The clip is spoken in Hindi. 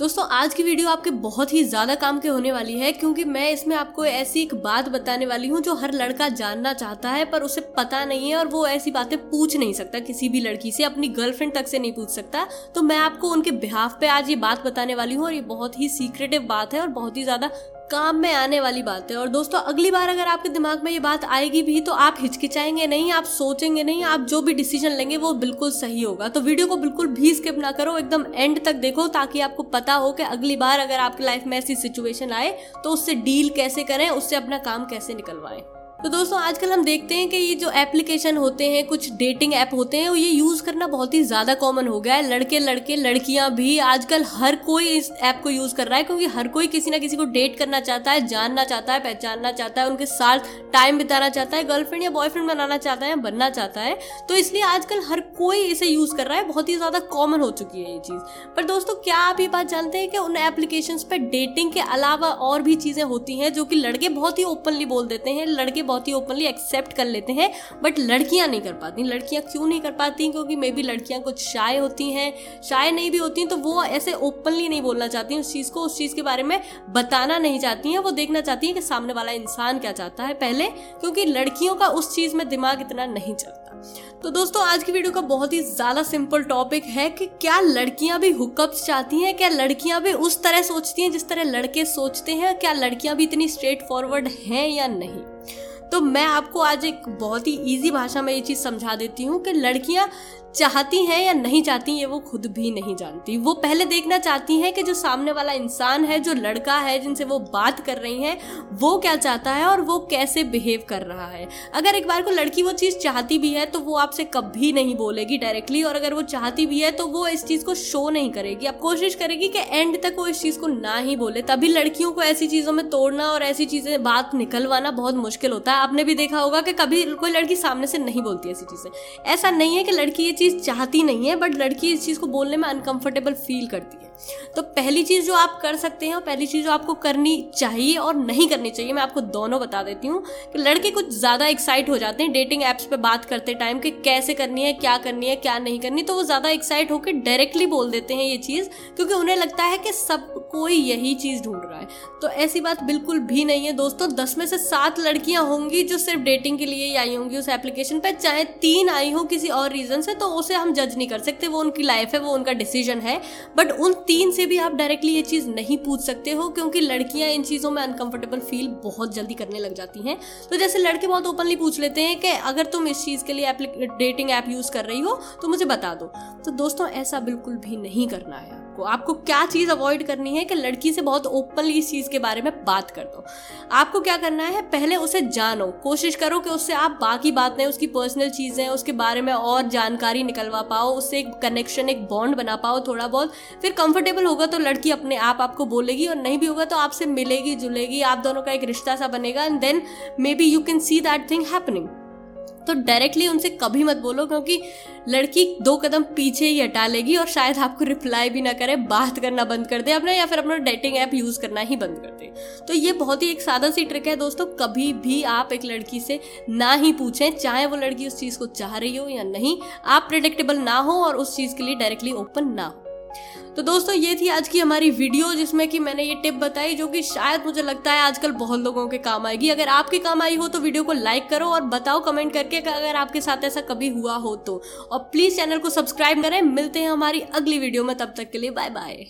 दोस्तों, आज की वीडियो आपके बहुत ही ज़्यादा काम के होने वाली है, क्योंकि मैं इसमें आपको ऐसी एक बात बताने वाली हूँ जो हर लड़का जानना चाहता है, पर उसे पता नहीं है और वो ऐसी बातें पूछ नहीं सकता, किसी भी लड़की से, अपनी गर्लफ्रेंड तक से नहीं पूछ सकता। तो मैं आपको उनके बिहाफ पे आज ये बात बताने वाली हूँ और ये बहुत ही सीक्रेटिव बात है और बहुत ही ज़्यादा काम में आने वाली बात है। और दोस्तों, अगली बार अगर आपके दिमाग में ये बात आएगी भी तो आप हिचकिचाएँगे नहीं, आप सोचेंगे नहीं, आप जो भी डिसीज़न लेंगे, वो बिल्कुल सही होगा। तो वीडियो को बिल्कुल भी स्किप ना करो, एकदम एंड तक देखो, ताकि आपको पता हो कि अगली बार अगर आपकी लाइफ में ऐसी सिचुएशन आए तो उससे डील कैसे करें, उससे अपना काम कैसे निकलवाएँ। तो दोस्तों, आजकल हम देखते हैं कि ये जो एप्लीकेशन होते हैं, कुछ डेटिंग ऐप होते हैं ये यूज़ करना बहुत ही ज़्यादा कॉमन हो गया है। लड़के लड़के, लड़कियाँ भी आजकल हर कोई इस ऐप को यूज़ कर रहा है, क्योंकि हर कोई किसी ना किसी को डेट करना चाहता है, जानना चाहता है, पहचानना चाहता है, उनके साथ टाइम बिताना चाहता है गर्लफ्रेंड या बॉयफ्रेंड बनाना चाहता है, बनना चाहता है। तो इसलिए आजकल हर कोई इसे यूज़ कर रहा है, बहुत ही ज़्यादा कॉमन हो चुकी है ये चीज़। पर दोस्तों, क्या आप ये बात जानते हैं कि उन एप्लीकेशन पर डेटिंग के अलावा और भी चीज़ें होती हैं, जो कि लड़के बहुत ही ओपनली बोल देते हैं, लड़के बहुत ही ओपनली एक्सेप्ट कर लेते हैं बट लड़कियाँ नहीं कर पाती। लड़कियाँ क्यों नहीं कर पाती? क्योंकि मे बी लड़कियाँ कुछ शाय होती हैं। शाय नहीं भी होती तो वो ऐसे ओपनली नहीं बोलना चाहती उस चीज़ को, उस चीज़ के बारे में बताना नहीं चाहती हैं। वो देखना चाहती हैं कि सामने वाला इंसान क्या चाहता है पहले, क्योंकि लड़कियों का उस चीज़ में दिमाग इतना नहीं चलता। तो दोस्तों, आज की वीडियो का बहुत ही ज़्यादा सिंपल टॉपिक है कि क्या लड़कियाँ भी हुकअप्स चाहती हैं, क्या लड़कियाँ भी उस तरह सोचती हैं जिस तरह लड़के सोचते हैं, क्या लड़कियाँ भी इतनी स्ट्रेट फॉरवर्ड हैं या नहीं? तो मैं आपको आज एक बहुत ही इजी भाषा में ये चीज़ समझा देती हूँ कि लड़कियाँ चाहती हैं या नहीं चाहती ये वो खुद भी नहीं जानती। वो पहले देखना चाहती हैं कि जो सामने वाला इंसान है, जो लड़का है, जिनसे वो बात कर रही हैं, वो क्या चाहता है और वो कैसे बिहेव कर रहा है। अगर एक बार को लड़की वो चीज़ चाहती भी है तो वो आपसे कभी नहीं बोलेगी डायरेक्टली और अगर वो चाहती भी है तो वो इस चीज़ को शो नहीं करेगी। अब कोशिश करेगी कि एंड तक वो इस चीज़ को ना ही बोले। तभी लड़कियों को ऐसी चीज़ों में तोड़ना और ऐसी चीज़ें, बात निकलवाना बहुत मुश्किल होता है। आपने भी देखा होगा कि कभी कोई लड़की सामने से नहीं बोलती ऐसी चीज़ें। ऐसा नहीं है कि लड़की ये चीज़ चाहती नहीं है, बट लड़की इस चीज़ को बोलने में अनकंफर्टेबल फील करती है। तो पहली चीज़ जो आप कर सकते हैं और पहली चीज़ जो आपको करनी चाहिए और नहीं करनी चाहिए, मैं आपको दोनों बता देती हूँ कि लड़के कुछ ज़्यादा एक्साइट हो जाते हैं डेटिंग ऐप्स पे बात करते टाइम कि कैसे करनी है, क्या करनी है, क्या नहीं करनी तो वो ज़्यादा एक्साइट होकर डायरेक्टली बोल देते हैं ये चीज़, क्योंकि उन्हें लगता है कि सब, कोई यही चीज़ ढूंढ रहा है। तो ऐसी बात बिल्कुल भी नहीं है। दोस्तों, दस में से सात लड़कियाँ होंगी जो सिर्फ़ डेटिंग के लिए ही आई होंगी उस एप्लीकेशन पर चाहे तीन आई हो किसी और रीज़न से तो उसे हम जज नहीं कर सकते। वो उनकी लाइफ है, वो उनका डिसीज़न है। बट उन तीन से भी आप डायरेक्टली ये चीज़ नहीं पूछ सकते हो, क्योंकि लड़कियाँ इन चीज़ों में अनकंफर्टेबल फील बहुत जल्दी करने लग जाती हैं। तो जैसे लड़के बहुत ओपनली पूछ लेते हैं कि, अगर तुम इस चीज़ के लिए डेटिंग ऐप यूज़ कर रही हो तो मुझे बता दो। तो दोस्तों, ऐसा बिल्कुल भी नहीं करना है। आपको। आपको क्या चीज़ अवॉइड करनी है कि लड़की से बहुत ओपनली इस चीज़ के बारे में बात कर दो। आपको क्या करना है, पहले उसे जानो। कोशिश करो कि उससे आप बाकी बातें, उसकी पर्सनल चीज़ें, उसके बारे में और जानकारी निकलवा पाओ, उससे एक कनेक्शन एक बॉन्ड बना पाओ थोड़ा बहुत। फिर कंफर्टेबल होगा तो लड़की अपने आप आपको बोलेगी और नहीं भी होगा तो आपसे मिलेगी, जुलेगी, आप दोनों का एक रिश्ता सा बनेगा। And then maybe you can see that thing happening तो डायरेक्टली उनसे कभी मत बोलो, क्योंकि लड़की दो कदम पीछे ही हटा लेगी और शायद आपको रिप्लाई भी ना करे, बात करना बंद कर दे अपना या फिर अपना डेटिंग ऐप यूज़ करना ही बंद कर दे। तो ये बहुत ही एक सादा सी ट्रिक है दोस्तों, कभी भी आप एक लड़की से ना ही पूछें, चाहे वो लड़की उस चीज़ को चाह रही हो या नहीं, आप प्रिडिक्टेबल ना हो और उस चीज़ के लिए डायरेक्टली ओपन ना हो। तो दोस्तों, ये थी आज की हमारी वीडियो जिसमें कि मैंने ये टिप बताई जो कि शायद मुझे लगता है आजकल बहुत लोगों के काम आएगी। अगर आपके काम आई हो तो वीडियो को लाइक करो और बताओ कमेंट करके अगर आपके साथ ऐसा कभी हुआ हो तो। और प्लीज़ चैनल को सब्सक्राइब करें। मिलते हैं हमारी अगली वीडियो में, तब तक के लिए बाय बाय